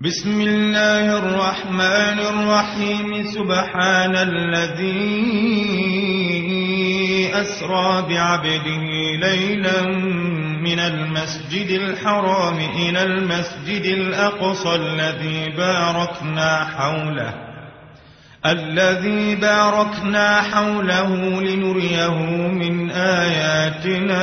بسم الله الرحمن الرحيم. سبحان الذي أسرى بعبده ليلا من المسجد الحرام إلى المسجد الأقصى الذي باركنا حوله الذي باركنا حوله لنريه من آياتنا.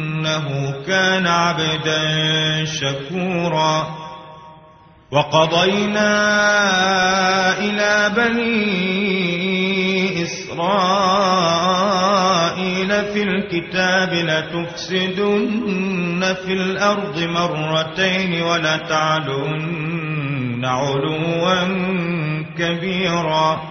إنه كان عبدا شكورا. وقضينا إلى بني إسرائيل في الكتاب لتفسدن في الأرض مرتين ولتعلن علوا كبيرا.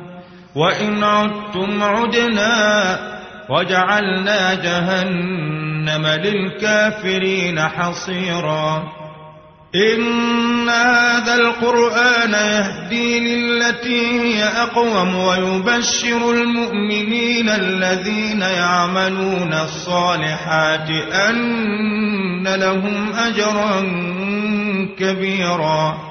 وإن عدتم عدنا وجعلنا جهنم للكافرين حصيرا. إن هذا القرآن يهدي للتي هي أقوم ويبشر المؤمنين الذين يعملون الصالحات أن لهم أجرا كبيرا.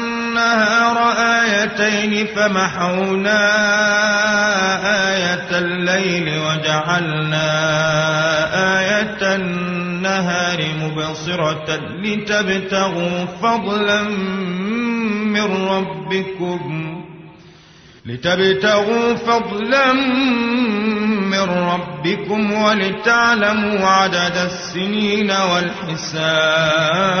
آيتين فمحونا آية الليل وجعلنا آية النهار مبصرة لتبتغوا فضلا من ربكم لتبتغوا فضلا من ربكم ولتعلموا عدد السنين والحساب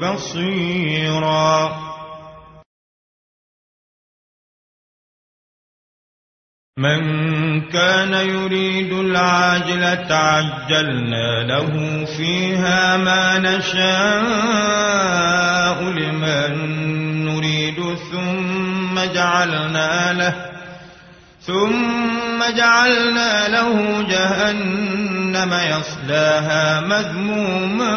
بصيرا من كان يريد العاجلة عجلنا له فيها ما نشاء لمن نريد ثم جعلنا له ثم جعلنا له جهنم يصلاها مذموما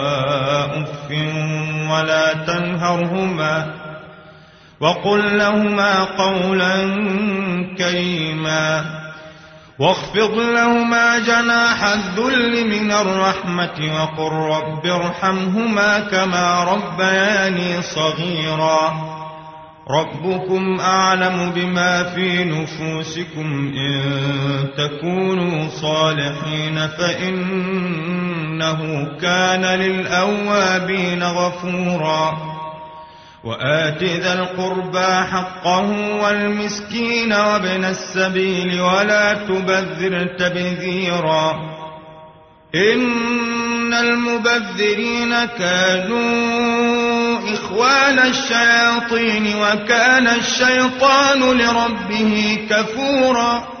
ولا تنهرهما وقل لهما قولا كريما واخفض لهما جناح الذل من الرحمة وقل رب ارحمهما كما ربياني صغيرا ربكم أعلم بما في نفوسكم إن تكونوا صالحين فإنه كان للأوابين غفوراً. وآت ذا القربى حقه والمسكين وابن السبيل ولا تبذر تبذيرا. إن المبذرين كانوا إخوان الشياطين وكان الشيطان لربه كفورا.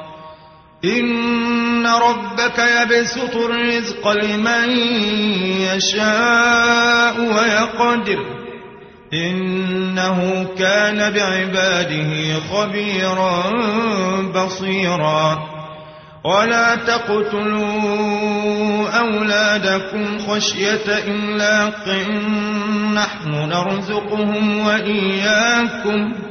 إن ربك يبسط الرزق لمن يشاء ويقدر. إنه كان بعباده خبيرا بصيرا. ولا تقتلوا أولادكم خشية إملاق. نحن نرزقهم وإياكم.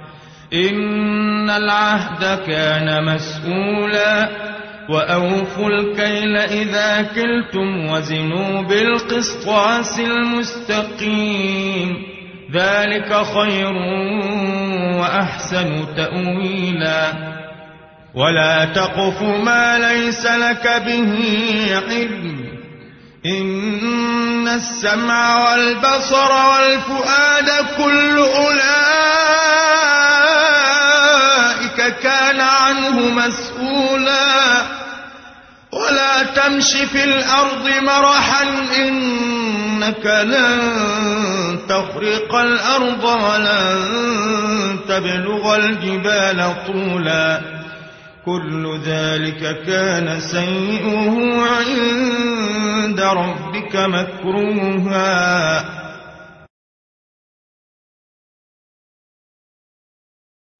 إن العهد كان مسؤولا وأوفوا الكيل إذا كلتم وزنوا بالقسطاس المستقيم ذلك خير وأحسن تأويلا ولا تقف ما ليس لك به علم إن السمع والبصر والفؤاد كل أولئك كان عنه مسؤولا. ولا تمش في الأرض مرحا إنك لن تخرق الأرض ولن تبلغ الجبال طولا. كل ذلك كان سيئه عند ربك مكروها.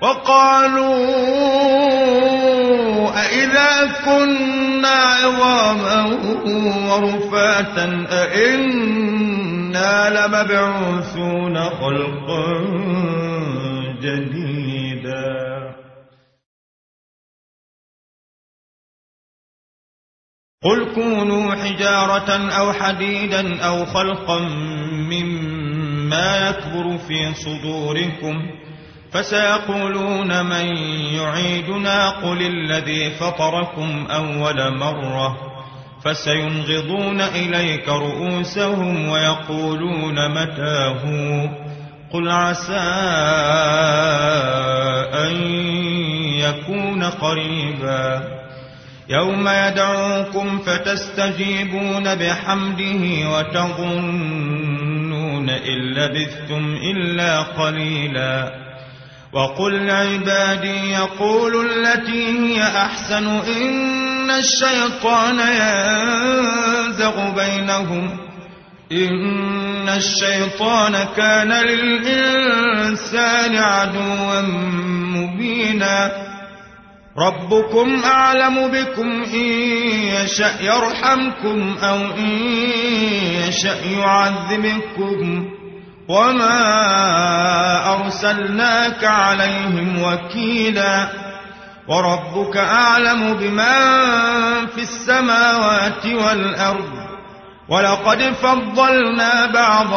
وقالوا أئذا كنا عظاما ورفاتا أئنا لمبعوثون خلقا جديدا. قل كونوا حجارة أو حديدا أو خلقا مما يكبر في صدوركم فسيقولون من يعيدنا قل الذي فطركم أول مرة فسينغضون إليك رؤوسهم ويقولون متاه قل عسى أن يكون قريبا يوم يدعوكم فتستجيبون بحمده وتظنون إن لبثتم إلا قليلا وقل لعبادي يقول التي هي أحسن إن الشيطان ينزغ بينهم. إن الشيطان كان للإنسان عدوا مبينا. ربكم أعلم بكم إن يشأ يرحمكم أو إن يشأ يعذبكم. وما أرسلناك عليهم وكيلا وربك أعلم بمن في السماوات والأرض ولقد فضلنا بعض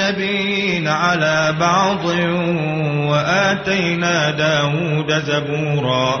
النبيين على بعض وآتينا داود زبورا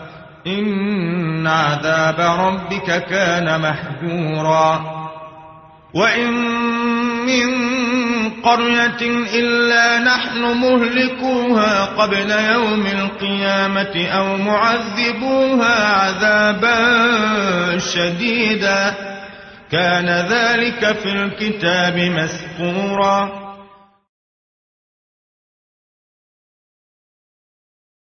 إن عذاب ربك كان محجورا وإن من قرية إلا نحن مهلكوها قبل يوم القيامة أو معذبوها عذابا شديدا كان ذلك في الكتاب مسطورا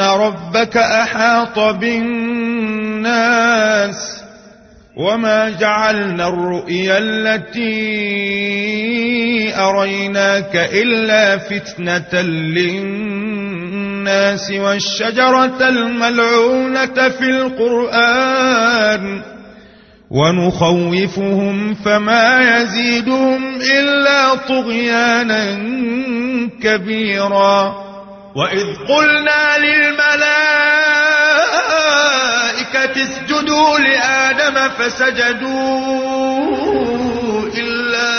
ربك أحاط بالناس وما جعلنا الرؤيا التي أريناك إلا فتنة للناس والشجرة الملعونة في القرآن ونخوفهم فما يزيدهم إلا طغيانا كبيرا وإذ قلنا للملائكة اسجدوا لآدم فسجدوا إلا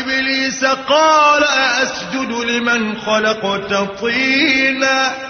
إبليس قال أسجد لمن خلقت طيناً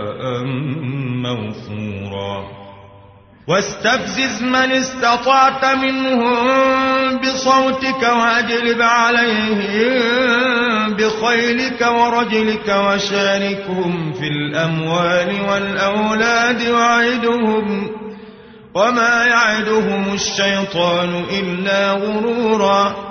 موفورا. واستفزز من استطعت منهم بصوتك واجلب عليهم بخيلك ورجلك وشاركهم في الأموال والأولاد وعدهم. وما يعدهم الشيطان إلا غرورا.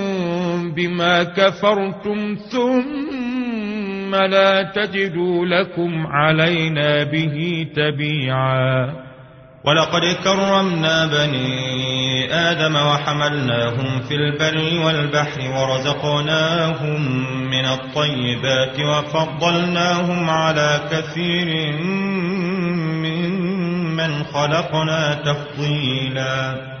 بما كفرتم ثم لا تجدوا لكم علينا به تبيعا. ولقد كرمنا بني آدم وحملناهم في البر والبحر ورزقناهم من الطيبات وفضلناهم على كثير ممن خلقنا تفضيلاً.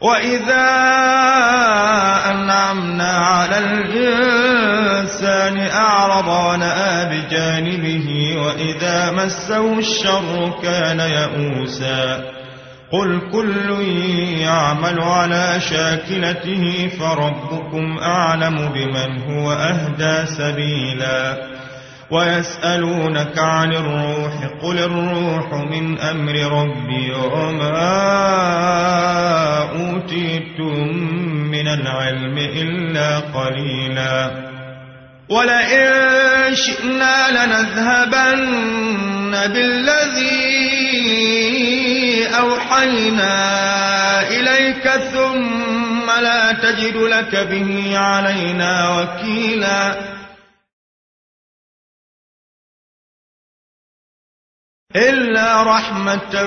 وإذا أنعمنا على الإنسان أعرض ونأى بجانبه وإذا مسه الشر كان يئوسا قل كل يعمل على شاكلته فربكم أعلم بمن هو أهدى سبيلا ويسألونك عن الروح قل الروح من أمر ربي وما العلم إلا قليلا. ولئن شئنا لنذهبن بالذي أوحينا إليك ثم لا تجد لك به علينا وكيلا. إلا رحمة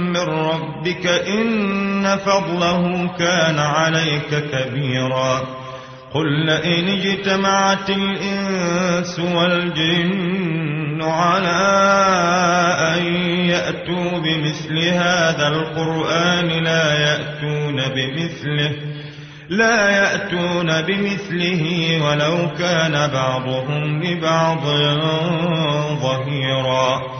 من ربك إن فضله كان عليك كبيرا. قل لئن اجتمعت الإنس والجن على أن يأتوا بمثل هذا القرآن لا يأتون بمثله لا يأتون بمثله ولو كان بعضهم لبعض ظهيرا.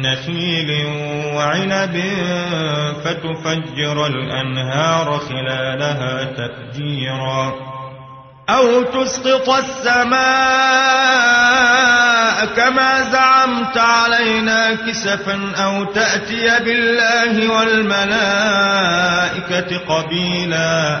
نخيل وعنب فتفجر الأنهار خلالها تفجيرا. أو تسقط السماء كما زعمت علينا كسفا أو تأتي بالله والملائكة قبيلا.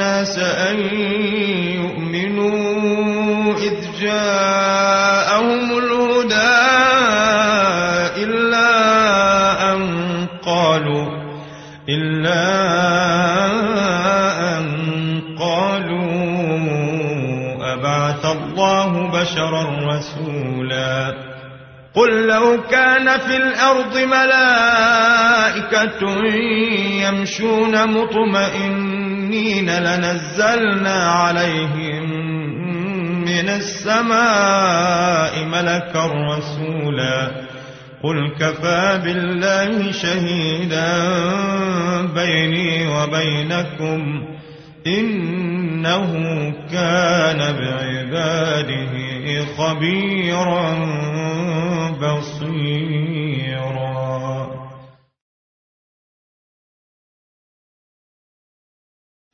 أن يؤمنوا إذ جاءهم الهدى إلا أن قالوا إلا أن قالوا أبعث الله بشرا رسولا. قل لو كان في الأرض ملائكة يمشون مطمئنين لنزلنا عليهم من السماء ملكا رسولا. قل كفى بالله شهيدا بيني وبينكم إنه كان بعباده خبيرا بصيرا.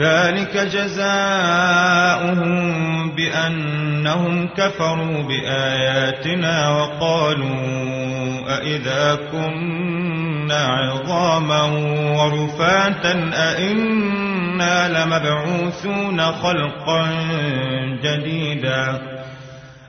ذلك جزاؤهم بأنهم كفروا بآياتنا وقالوا أئذا كنا عظاما ورفاتا أئنا لمبعوثون خلقا جديدا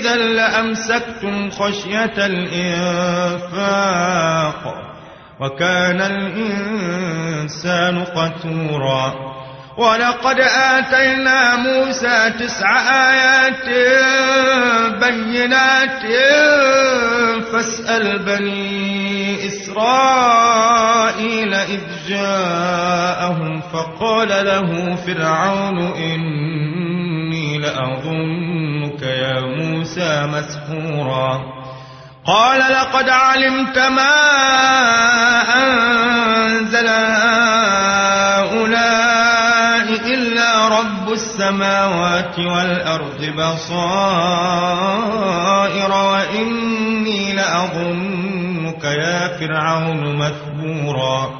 إذا لأمسكتم خشية الإنفاق وكان الإنسان قتورا. ولقد آتينا موسى تسع آيات بينات فاسأل بني إسرائيل إذ جاءهم فقال له فرعون إني لأظنك يا موسى مسحورا قال لقد علمت ما أنزل هؤلاء إلا رب السماوات والأرض بصائر وإني لأظنك يا فرعون مثبورا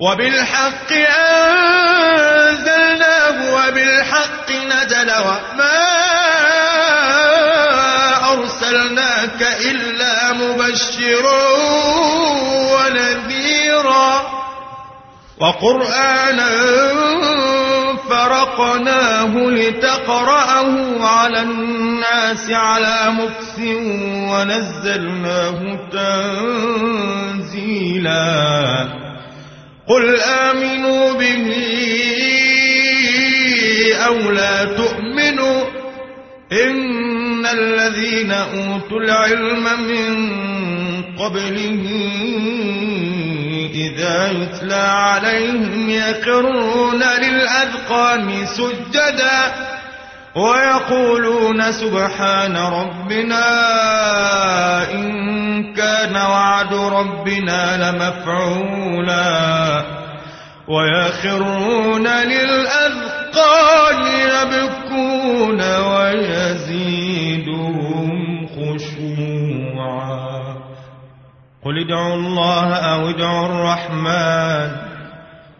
وبالحق أنزلناه وبالحق نزل وما أرسلناك إلا مبشرا ونذيرا وقرآنا فرقناه لتقرأه على الناس على مكس ونزلناه تنزيلا قل آمنوا به أو لا تؤمنوا إن الذين أوتوا العلم من قبله إذا يتلى عليهم يخرون للأذقان سجدا ويقولون سبحان ربنا إن كان وعد ربنا لمفعولا ويخرون للأذقان يبكون ويزيدهم خشوعا قل ادعوا الله أو ادعوا الرحمن